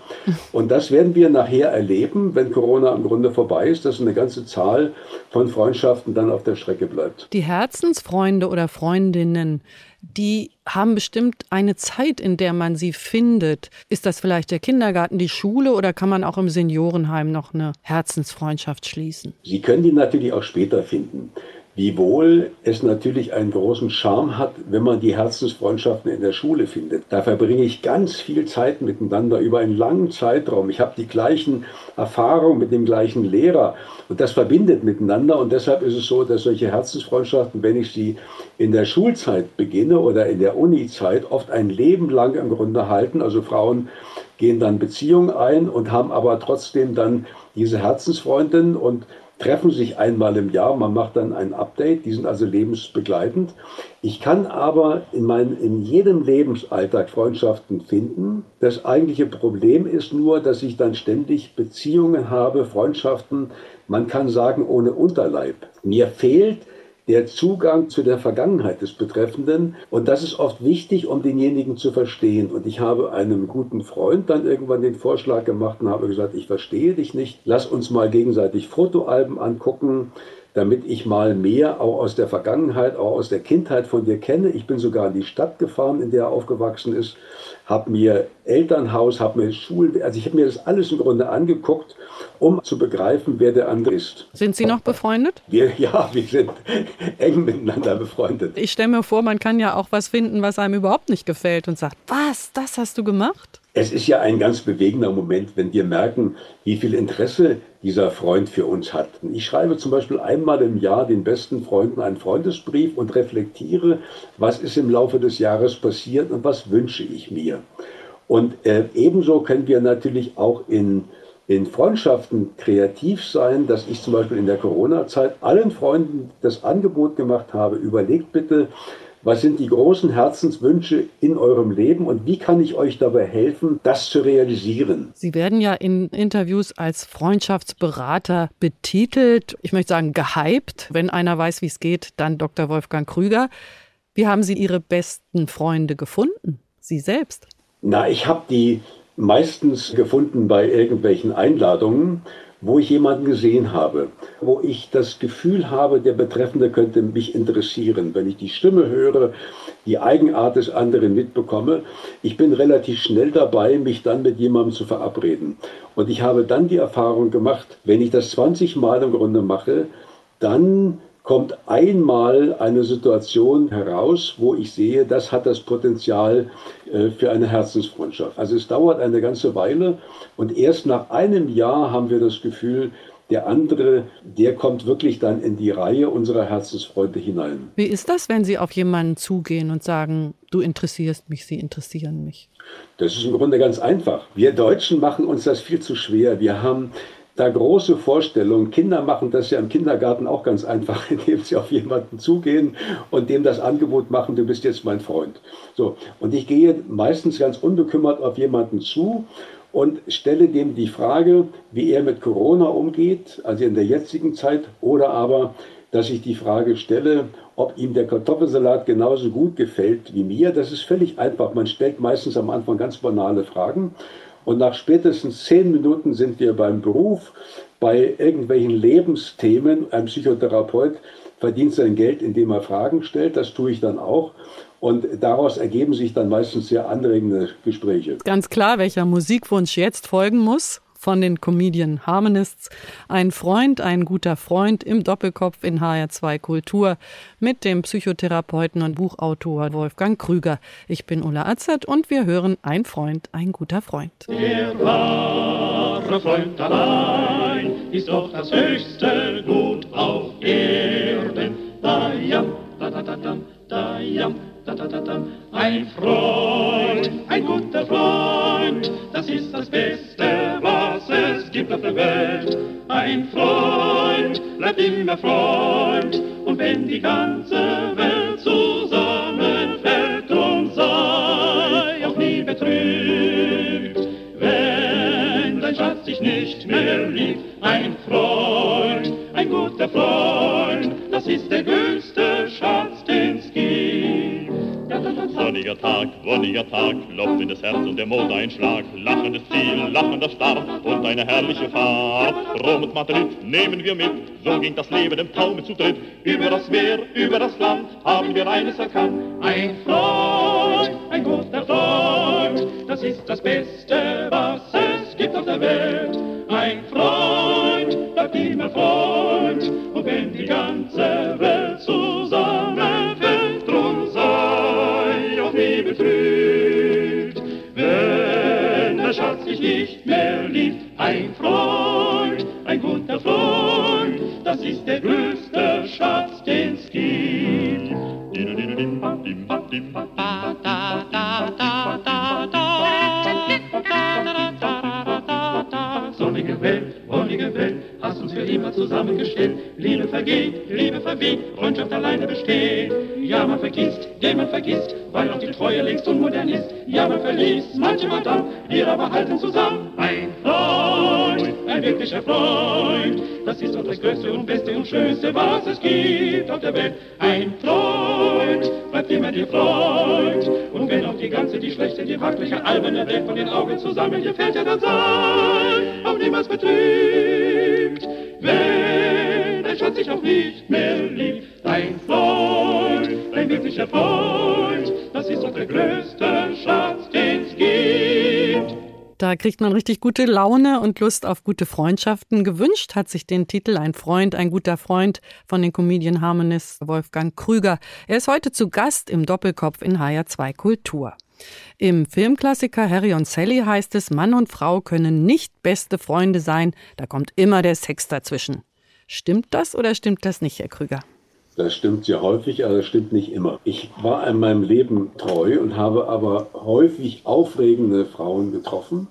Und das werden wir nachher erleben, wenn Corona im Grunde vorbei ist, dass eine ganze Zahl von Freundschaften dann auf der Strecke bleibt. Die Herzensfreunde oder Freundinnen, die haben bestimmt eine Zeit, in der man sie findet. Ist das vielleicht der Kindergarten, die Schule oder kann man auch im Seniorenheim noch eine Herzensfreundschaft schließen? Sie können die natürlich auch später finden. Wiewohl es natürlich einen großen Charme hat, wenn man die Herzensfreundschaften in der Schule findet. Da verbringe ich ganz viel Zeit miteinander über einen langen Zeitraum. Ich habe die gleichen Erfahrungen mit dem gleichen Lehrer und das verbindet miteinander. Und deshalb ist es so, dass solche Herzensfreundschaften, wenn ich sie in der Schulzeit beginne oder in der Uni-Zeit, oft ein Leben lang im Grunde halten. Also Frauen gehen dann Beziehungen ein und haben aber trotzdem dann diese Herzensfreundin und treffen sich einmal im Jahr, man macht dann ein Update, die sind also lebensbegleitend. Ich kann aber in, mein, in jedem Lebensalltag Freundschaften finden. Das eigentliche Problem ist nur, dass ich dann ständig Beziehungen habe, Freundschaften, man kann sagen, ohne Unterleib. Mir fehlt der Zugang zu der Vergangenheit des Betreffenden. Und das ist oft wichtig, um denjenigen zu verstehen. Und ich habe einem guten Freund dann irgendwann den Vorschlag gemacht und habe gesagt, ich verstehe dich nicht. Lass uns mal gegenseitig Fotoalben angucken. Damit ich mal mehr auch aus der Vergangenheit, auch aus der Kindheit von dir kenne. Ich bin sogar in die Stadt gefahren, in der er aufgewachsen ist, habe mir Elternhaus, habe mir Schule, also ich habe mir das alles im Grunde angeguckt, um zu begreifen, wer der andere ist. Sind Sie noch befreundet? Wir, ja, wir sind eng miteinander befreundet. Ich stelle mir vor, man kann ja auch was finden, was einem überhaupt nicht gefällt und sagt, was, das hast du gemacht? Es ist ja ein ganz bewegender Moment, wenn wir merken, wie viel Interesse dieser Freund für uns hat. Ich schreibe zum Beispiel einmal im Jahr den besten Freunden einen Freundesbrief und reflektiere, was ist im Laufe des Jahres passiert und was wünsche ich mir. Und äh, ebenso können wir natürlich auch in, in Freundschaften kreativ sein, dass ich zum Beispiel in der Corona-Zeit allen Freunden das Angebot gemacht habe, überlegt bitte, was sind die großen Herzenswünsche in eurem Leben und wie kann ich euch dabei helfen, das zu realisieren? Sie werden ja in Interviews als Freundschaftsberater betitelt. Ich möchte sagen, gehypt. Wenn einer weiß, wie es geht, dann Dr. Wolfgang Krüger. Wie haben Sie Ihre besten Freunde gefunden? Sie selbst? Na, ich habe die meistens gefunden bei irgendwelchen Einladungen wo ich jemanden gesehen habe, wo ich das Gefühl habe, der Betreffende könnte mich interessieren. Wenn ich die Stimme höre, die Eigenart des anderen mitbekomme, ich bin relativ schnell dabei, mich dann mit jemandem zu verabreden. Und ich habe dann die Erfahrung gemacht, wenn ich das 20 Mal im Grunde mache, dann kommt einmal eine Situation heraus, wo ich sehe, das hat das Potenzial äh, für eine Herzensfreundschaft. Also es dauert eine ganze Weile und erst nach einem Jahr haben wir das Gefühl, der andere, der kommt wirklich dann in die Reihe unserer Herzensfreunde hinein. Wie ist das, wenn Sie auf jemanden zugehen und sagen, du interessierst mich, Sie interessieren mich? Das ist im Grunde ganz einfach. Wir Deutschen machen uns das viel zu schwer. Wir haben da große Vorstellungen. Kinder machen das ja im Kindergarten auch ganz einfach, indem sie auf jemanden zugehen und dem das Angebot machen, du bist jetzt mein Freund. So, und ich gehe meistens ganz unbekümmert auf jemanden zu und stelle dem die Frage, wie er mit Corona umgeht, also in der jetzigen Zeit, oder aber, dass ich die Frage stelle, ob ihm der Kartoffelsalat genauso gut gefällt wie mir. Das ist völlig einfach. Man stellt meistens am Anfang ganz banale Fragen und nach spätestens zehn Minuten sind wir beim Beruf, bei irgendwelchen Lebensthemen. Ein Psychotherapeut verdient sein Geld, indem er Fragen stellt. Das tue ich dann auch. Und daraus ergeben sich dann meistens sehr anregende Gespräche. Ganz klar, welcher Musikwunsch jetzt folgen muss von den Comedian Harmonists. Ein Freund, ein guter Freund im Doppelkopf in HR2 Kultur mit dem Psychotherapeuten und Buchautor Wolfgang Krüger. Ich bin Ulla Azert und wir hören Ein Freund, ein guter Freund. Der wahre Freund allein ist doch das höchste Gut auf Erden. Da jam, da da da dam, da jam, da da da dam. Ein Freund, ein guter Freund, das ist das Beste, was es gibt auf der Welt. Ein Freund bleibt immer Freund, und wenn die ganze Welt zusammenfällt, drum sei auch nie betrübt. Wenn dein Schatz dich nicht mehr liebt, ein Freund, ein guter Freund, das ist der größte Schatz. Sonniger Tag, wonniger Tag, das Herz und der Mond ein Schlag. Lachendes Ziel, lachender Start und eine herrliche Fahrt. Rom und Madrid nehmen wir mit, so ging das Leben im Taume zu dritt. Über das Meer, über das Land haben wir eines erkannt. Ein Freund, ein guter Freund, das ist das Beste, was es gibt auf der Welt. Ein Freund bleibt immer Freund, und wenn die ganze Welt zusammenfällt, Freund, ein guter Freund, das ist der größte Schatz, den's gibt. Sonnige für immer zusammengestellt. Liebe vergeht, Liebe verweht, Freundschaft alleine besteht. Ja, man vergisst, den man vergisst, weil auch die Treue längst unmodern ist. Ja, man verließ manche Madame, wir aber halten zusammen. Ein Freund, ein wirklicher Freund, das ist doch das Größte und Beste und Schönste, was es gibt auf der Welt. Ein Freund, bleibt immer dir Freund. Und wenn auch die ganze, die schlechte, die wackliche, alberne Welt von den Augen zusammen dir fällt, ja dann sei auch niemals betrübt. Wenn der Schatz hat sich auch nicht mehr lieb. Ein Freund, ein wirklicher Freund, das ist doch der größte Schatz, den's gibt. Da kriegt man richtig gute Laune und Lust auf gute Freundschaften. Gewünscht hat sich den Titel Ein Freund, ein guter Freund von den Comedian Harmonist Wolfgang Krüger. Er ist heute zu Gast im Doppelkopf in HR2 Kultur. Im Filmklassiker Harry und Sally heißt es, Mann und Frau können nicht beste Freunde sein, da kommt immer der Sex dazwischen. Stimmt das oder stimmt das nicht, Herr Krüger? Das stimmt sehr häufig, aber das stimmt nicht immer. Ich war in meinem Leben treu und habe aber häufig aufregende Frauen getroffen.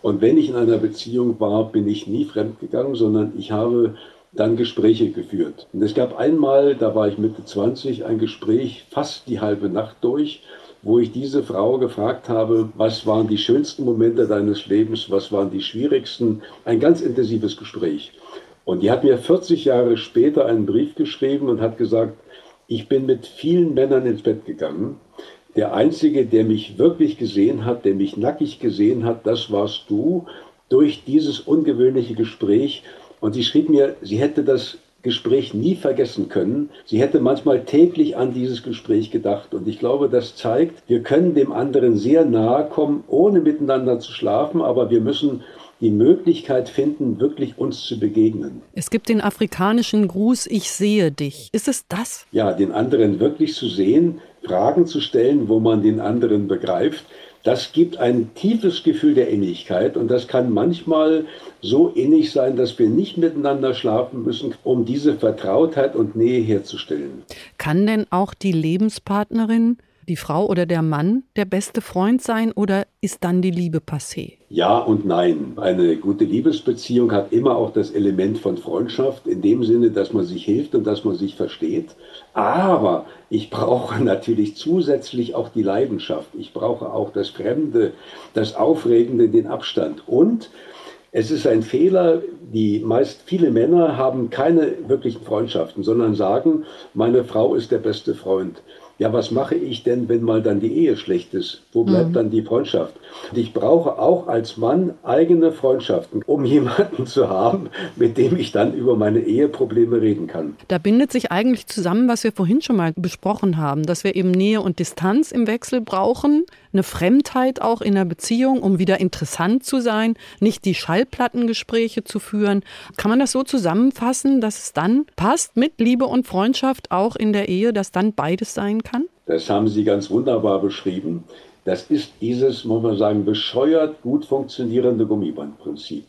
Und wenn ich in einer Beziehung war, bin ich nie fremdgegangen, sondern ich habe dann Gespräche geführt. Und es gab einmal, da war ich Mitte 20, ein Gespräch fast die halbe Nacht durch, wo ich diese Frau gefragt habe, was waren die schönsten Momente deines Lebens, was waren die schwierigsten. Ein ganz intensives Gespräch. Und die hat mir 40 Jahre später einen Brief geschrieben und hat gesagt, ich bin mit vielen Männern ins Bett gegangen. Der Einzige, der mich wirklich gesehen hat, der mich nackig gesehen hat, das warst du durch dieses ungewöhnliche Gespräch. Und sie schrieb mir, sie hätte das Gespräch nie vergessen können. Sie hätte manchmal täglich an dieses Gespräch gedacht. Und ich glaube, das zeigt, wir können dem anderen sehr nahe kommen, ohne miteinander zu schlafen, aber wir müssen die Möglichkeit finden, wirklich uns zu begegnen. Es gibt den afrikanischen Gruß, ich sehe dich. Ist es das? Ja, den anderen wirklich zu sehen, Fragen zu stellen, wo man den anderen begreift. Das gibt ein tiefes Gefühl der Innigkeit und das kann manchmal so innig sein, dass wir nicht miteinander schlafen müssen, um diese Vertrautheit und Nähe herzustellen. Kann denn auch die Lebenspartnerin die Frau oder der Mann der beste Freund sein oder ist dann die Liebe passé? Ja und nein. Eine gute Liebesbeziehung hat immer auch das Element von Freundschaft, in dem Sinne, dass man sich hilft und dass man sich versteht. Aber ich brauche natürlich zusätzlich auch die Leidenschaft. Ich brauche auch das Fremde, das Aufregende, den Abstand. Und es ist ein Fehler, die meist viele Männer haben keine wirklichen Freundschaften, sondern sagen, meine Frau ist der beste Freund ja, was mache ich denn, wenn mal dann die Ehe schlecht ist? Wo bleibt mhm. dann die Freundschaft? Und ich brauche auch als Mann eigene Freundschaften, um jemanden zu haben, mit dem ich dann über meine Eheprobleme reden kann. Da bindet sich eigentlich zusammen, was wir vorhin schon mal besprochen haben, dass wir eben Nähe und Distanz im Wechsel brauchen, eine Fremdheit auch in der Beziehung, um wieder interessant zu sein, nicht die Schallplattengespräche zu führen. Kann man das so zusammenfassen, dass es dann passt mit Liebe und Freundschaft auch in der Ehe, dass dann beides sein kann? Das haben Sie ganz wunderbar beschrieben. Das ist dieses, muss man sagen, bescheuert gut funktionierende Gummibandprinzip.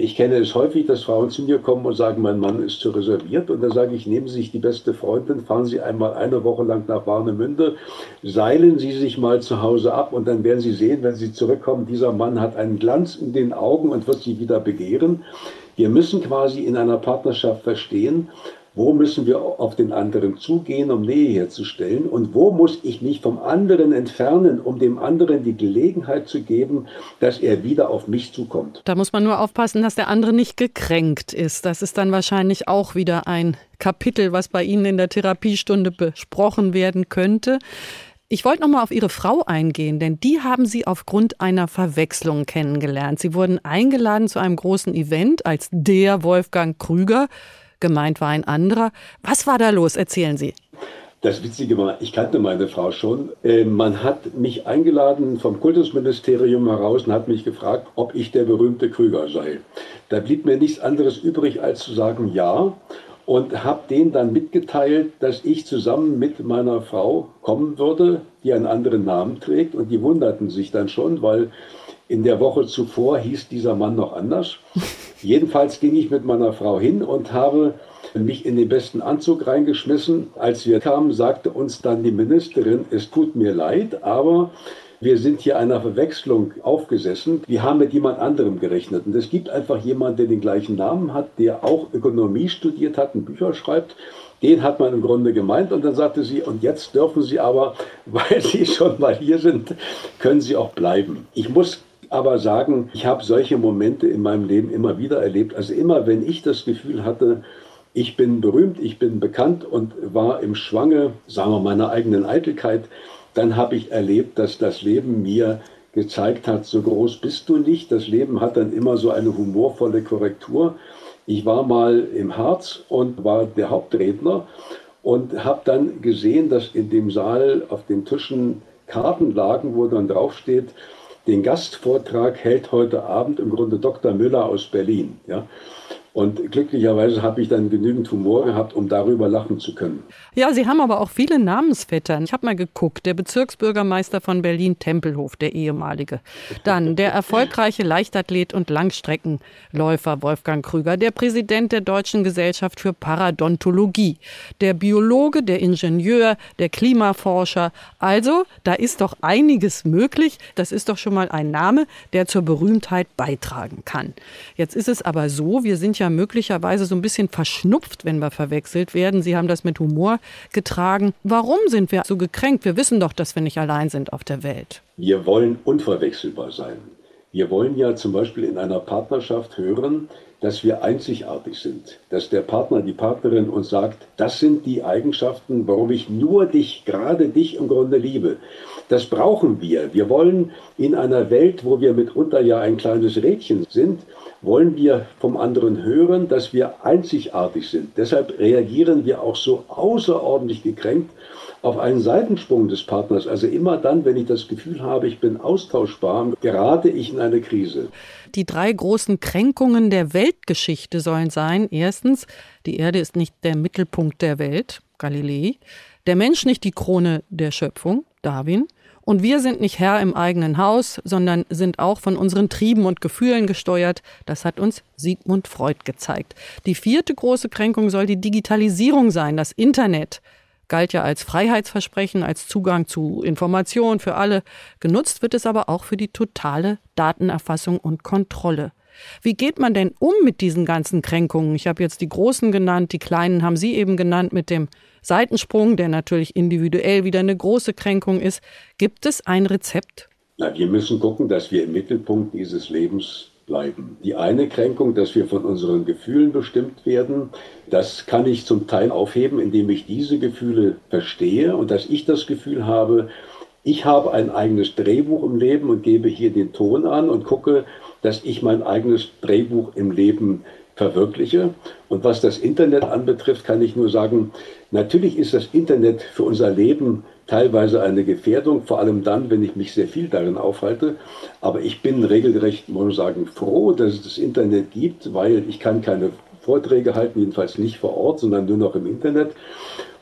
Ich kenne es häufig, dass Frauen zu mir kommen und sagen, mein Mann ist zu reserviert. Und da sage ich, nehmen Sie sich die beste Freundin, fahren Sie einmal eine Woche lang nach Warnemünde, seilen Sie sich mal zu Hause ab und dann werden Sie sehen, wenn Sie zurückkommen, dieser Mann hat einen Glanz in den Augen und wird Sie wieder begehren. Wir müssen quasi in einer Partnerschaft verstehen, wo müssen wir auf den anderen zugehen, um Nähe herzustellen? Und wo muss ich mich vom anderen entfernen, um dem anderen die Gelegenheit zu geben, dass er wieder auf mich zukommt? Da muss man nur aufpassen, dass der andere nicht gekränkt ist. Das ist dann wahrscheinlich auch wieder ein Kapitel, was bei Ihnen in der Therapiestunde besprochen werden könnte. Ich wollte noch mal auf Ihre Frau eingehen, denn die haben Sie aufgrund einer Verwechslung kennengelernt. Sie wurden eingeladen zu einem großen Event als der Wolfgang Krüger gemeint war ein anderer. Was war da los? Erzählen Sie. Das Witzige war, ich kannte meine Frau schon. Äh, man hat mich eingeladen vom Kultusministerium heraus und hat mich gefragt, ob ich der berühmte Krüger sei. Da blieb mir nichts anderes übrig, als zu sagen ja. Und habe denen dann mitgeteilt, dass ich zusammen mit meiner Frau kommen würde, die einen anderen Namen trägt. Und die wunderten sich dann schon, weil in der Woche zuvor hieß dieser Mann noch anders. Jedenfalls ging ich mit meiner Frau hin und habe mich in den besten Anzug reingeschmissen. Als wir kamen, sagte uns dann die Ministerin, es tut mir leid, aber wir sind hier einer Verwechslung aufgesessen. Wir haben mit jemand anderem gerechnet. Und es gibt einfach jemanden, der den gleichen Namen hat, der auch Ökonomie studiert hat und Bücher schreibt. Den hat man im Grunde gemeint. Und dann sagte sie, und jetzt dürfen Sie aber, weil Sie schon mal hier sind, können Sie auch bleiben. Ich muss aber sagen, ich habe solche Momente in meinem Leben immer wieder erlebt. Also immer, wenn ich das Gefühl hatte, ich bin berühmt, ich bin bekannt und war im Schwange, sagen wir, meiner eigenen Eitelkeit, dann habe ich erlebt, dass das Leben mir gezeigt hat, so groß bist du nicht. Das Leben hat dann immer so eine humorvolle Korrektur. Ich war mal im Harz und war der Hauptredner und habe dann gesehen, dass in dem Saal auf den Tischen Karten lagen, wo dann draufsteht, den Gastvortrag hält heute Abend im Grunde Dr. Müller aus Berlin. Ja? Und glücklicherweise habe ich dann genügend Humor gehabt, um darüber lachen zu können. Ja, Sie haben aber auch viele Namensvettern. Ich habe mal geguckt. Der Bezirksbürgermeister von Berlin Tempelhof, der ehemalige. Dann der erfolgreiche Leichtathlet und Langstreckenläufer Wolfgang Krüger, der Präsident der Deutschen Gesellschaft für Paradontologie, der Biologe, der Ingenieur, der Klimaforscher. Also, da ist doch einiges möglich. Das ist doch schon mal ein Name, der zur Berühmtheit beitragen kann. Jetzt ist es aber so, wir sind möglicherweise so ein bisschen verschnupft, wenn wir verwechselt werden. Sie haben das mit Humor getragen. Warum sind wir so gekränkt? Wir wissen doch, dass wir nicht allein sind auf der Welt. Wir wollen unverwechselbar sein. Wir wollen ja zum Beispiel in einer Partnerschaft hören, dass wir einzigartig sind, dass der Partner, die Partnerin uns sagt, das sind die Eigenschaften, warum ich nur dich, gerade dich im Grunde liebe. Das brauchen wir. Wir wollen in einer Welt, wo wir mitunter ja ein kleines Rädchen sind, wollen wir vom anderen hören, dass wir einzigartig sind. Deshalb reagieren wir auch so außerordentlich gekränkt auf einen Seitensprung des Partners. Also immer dann, wenn ich das Gefühl habe, ich bin austauschbar, gerate ich in eine Krise. Die drei großen Kränkungen der Weltgeschichte sollen sein. Erstens, die Erde ist nicht der Mittelpunkt der Welt, Galilei. Der Mensch nicht die Krone der Schöpfung, Darwin. Und wir sind nicht Herr im eigenen Haus, sondern sind auch von unseren Trieben und Gefühlen gesteuert. Das hat uns Sigmund Freud gezeigt. Die vierte große Kränkung soll die Digitalisierung sein, das Internet galt ja als Freiheitsversprechen, als Zugang zu Informationen für alle. Genutzt wird es aber auch für die totale Datenerfassung und Kontrolle. Wie geht man denn um mit diesen ganzen Kränkungen? Ich habe jetzt die großen genannt, die kleinen haben Sie eben genannt mit dem Seitensprung, der natürlich individuell wieder eine große Kränkung ist. Gibt es ein Rezept? Na, wir müssen gucken, dass wir im Mittelpunkt dieses Lebens bleiben. Die eine Kränkung, dass wir von unseren Gefühlen bestimmt werden, das kann ich zum Teil aufheben, indem ich diese Gefühle verstehe und dass ich das Gefühl habe, ich habe ein eigenes Drehbuch im Leben und gebe hier den Ton an und gucke, dass ich mein eigenes Drehbuch im Leben verwirkliche. Und was das Internet anbetrifft, kann ich nur sagen, natürlich ist das Internet für unser Leben teilweise eine Gefährdung, vor allem dann, wenn ich mich sehr viel darin aufhalte. Aber ich bin regelrecht, muss man sagen, froh, dass es das Internet gibt, weil ich kann keine Vorträge halten, jedenfalls nicht vor Ort, sondern nur noch im Internet.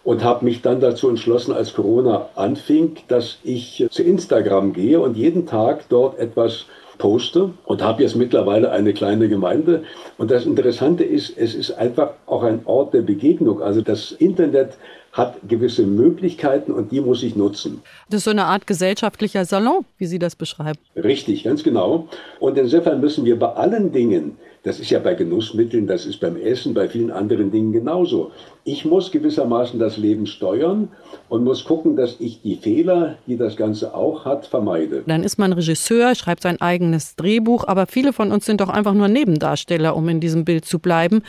Und habe mich dann dazu entschlossen, als Corona anfing, dass ich zu Instagram gehe und jeden Tag dort etwas poste und habe jetzt mittlerweile eine kleine Gemeinde. Und das Interessante ist, es ist einfach auch ein Ort der Begegnung. Also das Internet hat gewisse Möglichkeiten und die muss ich nutzen. Das ist so eine Art gesellschaftlicher Salon, wie Sie das beschreiben. Richtig, ganz genau. Und insofern müssen wir bei allen Dingen, das ist ja bei Genussmitteln, das ist beim Essen, bei vielen anderen Dingen genauso. Ich muss gewissermaßen das Leben steuern und muss gucken, dass ich die Fehler, die das Ganze auch hat, vermeide. Dann ist man Regisseur, schreibt sein eigenes Drehbuch, aber viele von uns sind doch einfach nur Nebendarsteller, um in diesem Bild zu bleiben.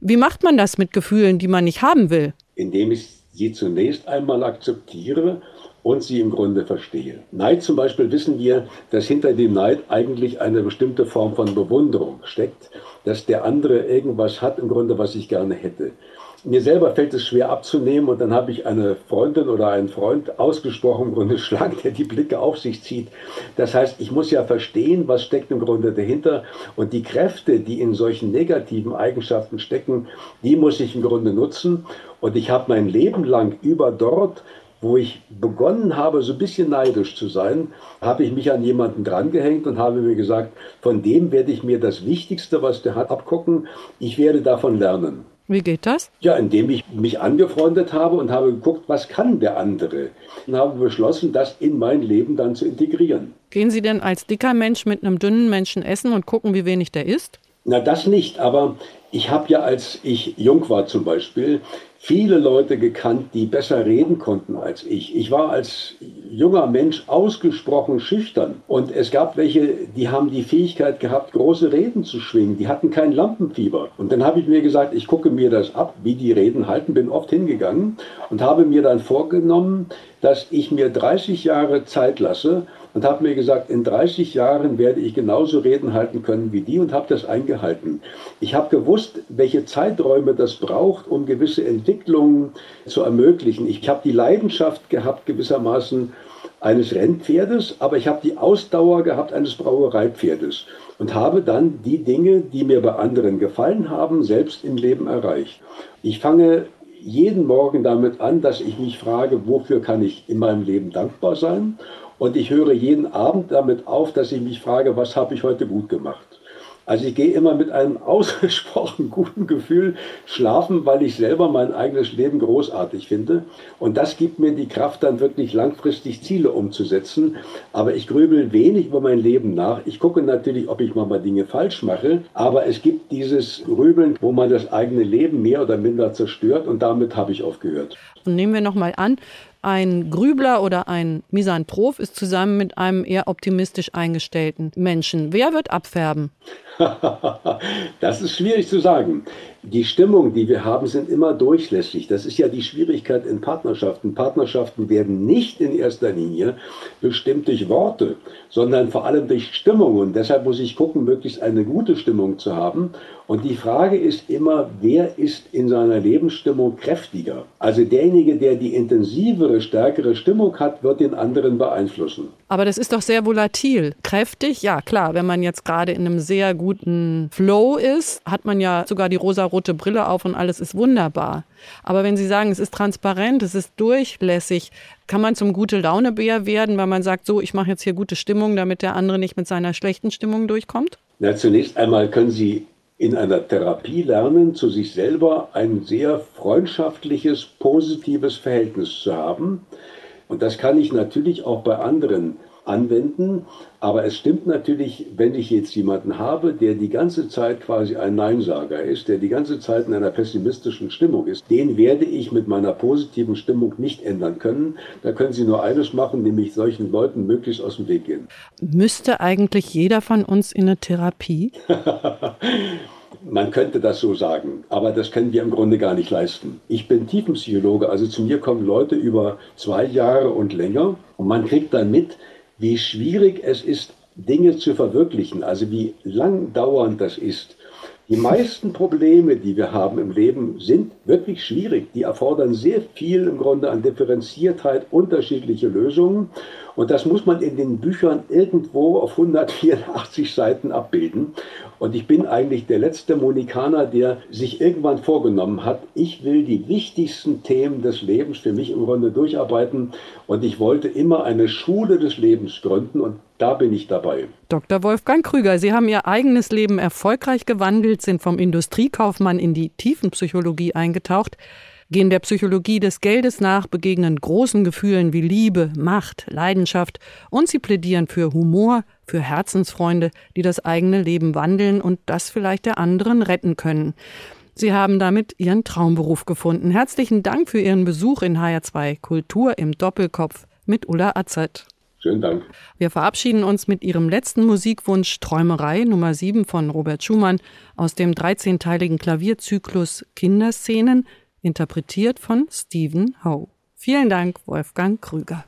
Wie macht man das mit Gefühlen, die man nicht haben will? Indem ich sie zunächst einmal akzeptiere und sie im Grunde verstehe. Neid zum Beispiel wissen wir, dass hinter dem Neid eigentlich eine bestimmte Form von Bewunderung steckt, dass der andere irgendwas hat im Grunde, was ich gerne hätte. Mir selber fällt es schwer abzunehmen und dann habe ich eine Freundin oder einen Freund ausgesprochen im Grunde schlagen, der die Blicke auf sich zieht. Das heißt, ich muss ja verstehen, was steckt im Grunde dahinter und die Kräfte, die in solchen negativen Eigenschaften stecken, die muss ich im Grunde nutzen und ich habe mein Leben lang über dort wo ich begonnen habe, so ein bisschen neidisch zu sein, habe ich mich an jemanden drangehängt und habe mir gesagt, von dem werde ich mir das Wichtigste, was der hat, abgucken. Ich werde davon lernen. Wie geht das? Ja, indem ich mich angefreundet habe und habe geguckt, was kann der andere? Und habe beschlossen, das in mein Leben dann zu integrieren. Gehen Sie denn als dicker Mensch mit einem dünnen Menschen essen und gucken, wie wenig der isst? Na, das nicht, aber ich habe ja, als ich jung war zum Beispiel, viele Leute gekannt, die besser reden konnten als ich. Ich war als junger Mensch ausgesprochen schüchtern und es gab welche, die haben die Fähigkeit gehabt, große Reden zu schwingen. Die hatten kein Lampenfieber. Und dann habe ich mir gesagt, ich gucke mir das ab, wie die Reden halten, bin oft hingegangen und habe mir dann vorgenommen, dass ich mir 30 Jahre Zeit lasse, und habe mir gesagt, in 30 Jahren werde ich genauso Reden halten können wie die und habe das eingehalten. Ich habe gewusst, welche Zeiträume das braucht, um gewisse Entwicklungen zu ermöglichen. Ich habe die Leidenschaft gehabt, gewissermaßen eines Rennpferdes, aber ich habe die Ausdauer gehabt eines Brauereipferdes und habe dann die Dinge, die mir bei anderen gefallen haben, selbst im Leben erreicht. Ich fange jeden Morgen damit an, dass ich mich frage, wofür kann ich in meinem Leben dankbar sein? Und ich höre jeden Abend damit auf, dass ich mich frage, was habe ich heute gut gemacht? Also ich gehe immer mit einem ausgesprochen guten Gefühl schlafen, weil ich selber mein eigenes Leben großartig finde. Und das gibt mir die Kraft, dann wirklich langfristig Ziele umzusetzen. Aber ich grübel wenig über mein Leben nach. Ich gucke natürlich, ob ich mal Dinge falsch mache. Aber es gibt dieses Grübeln, wo man das eigene Leben mehr oder minder zerstört. Und damit habe ich aufgehört. Und nehmen wir nochmal an, ein Grübler oder ein Misanthrop ist zusammen mit einem eher optimistisch eingestellten Menschen. Wer wird abfärben? das ist schwierig zu sagen. Die Stimmung, die wir haben, sind immer durchlässig. Das ist ja die Schwierigkeit in Partnerschaften. Partnerschaften werden nicht in erster Linie bestimmt durch Worte, sondern vor allem durch Stimmung. Und deshalb muss ich gucken, möglichst eine gute Stimmung zu haben. Und die Frage ist immer, wer ist in seiner Lebensstimmung kräftiger? Also derjenige, der die intensivere, stärkere Stimmung hat, wird den anderen beeinflussen. Aber das ist doch sehr volatil. Kräftig, ja klar, wenn man jetzt gerade in einem sehr guten Flow ist, hat man ja sogar die rosarote Brille auf und alles ist wunderbar. Aber wenn Sie sagen, es ist transparent, es ist durchlässig, kann man zum gute Launebär werden, weil man sagt, so, ich mache jetzt hier gute Stimmung, damit der andere nicht mit seiner schlechten Stimmung durchkommt? Na, zunächst einmal können Sie in einer Therapie lernen, zu sich selber ein sehr freundschaftliches, positives Verhältnis zu haben. Und das kann ich natürlich auch bei anderen anwenden. Aber es stimmt natürlich, wenn ich jetzt jemanden habe, der die ganze Zeit quasi ein Neinsager ist, der die ganze Zeit in einer pessimistischen Stimmung ist, den werde ich mit meiner positiven Stimmung nicht ändern können. Da können Sie nur eines machen, nämlich solchen Leuten möglichst aus dem Weg gehen. Müsste eigentlich jeder von uns in eine Therapie? Man könnte das so sagen, aber das können wir im Grunde gar nicht leisten. Ich bin Tiefenpsychologe, also zu mir kommen Leute über zwei Jahre und länger und man kriegt dann mit, wie schwierig es ist, Dinge zu verwirklichen, also wie lang dauernd das ist. Die meisten Probleme, die wir haben im Leben, sind wirklich schwierig. Die erfordern sehr viel im Grunde an Differenziertheit, unterschiedliche Lösungen. Und das muss man in den Büchern irgendwo auf 184 Seiten abbilden. Und ich bin eigentlich der letzte Monikaner, der sich irgendwann vorgenommen hat, ich will die wichtigsten Themen des Lebens für mich im Grunde durcharbeiten. Und ich wollte immer eine Schule des Lebens gründen und da bin ich dabei. Dr. Wolfgang Krüger, Sie haben Ihr eigenes Leben erfolgreich gewandelt, sind vom Industriekaufmann in die Tiefenpsychologie eingetaucht gehen der Psychologie des Geldes nach, begegnen großen Gefühlen wie Liebe, Macht, Leidenschaft und sie plädieren für Humor, für Herzensfreunde, die das eigene Leben wandeln und das vielleicht der anderen retten können. Sie haben damit Ihren Traumberuf gefunden. Herzlichen Dank für Ihren Besuch in HR2 Kultur im Doppelkopf mit Ulla Azad. Schönen Dank. Wir verabschieden uns mit Ihrem letzten Musikwunsch Träumerei Nummer 7 von Robert Schumann aus dem 13-teiligen Klavierzyklus Kinderszenen interpretiert von Stephen Howe. Vielen Dank, Wolfgang Krüger.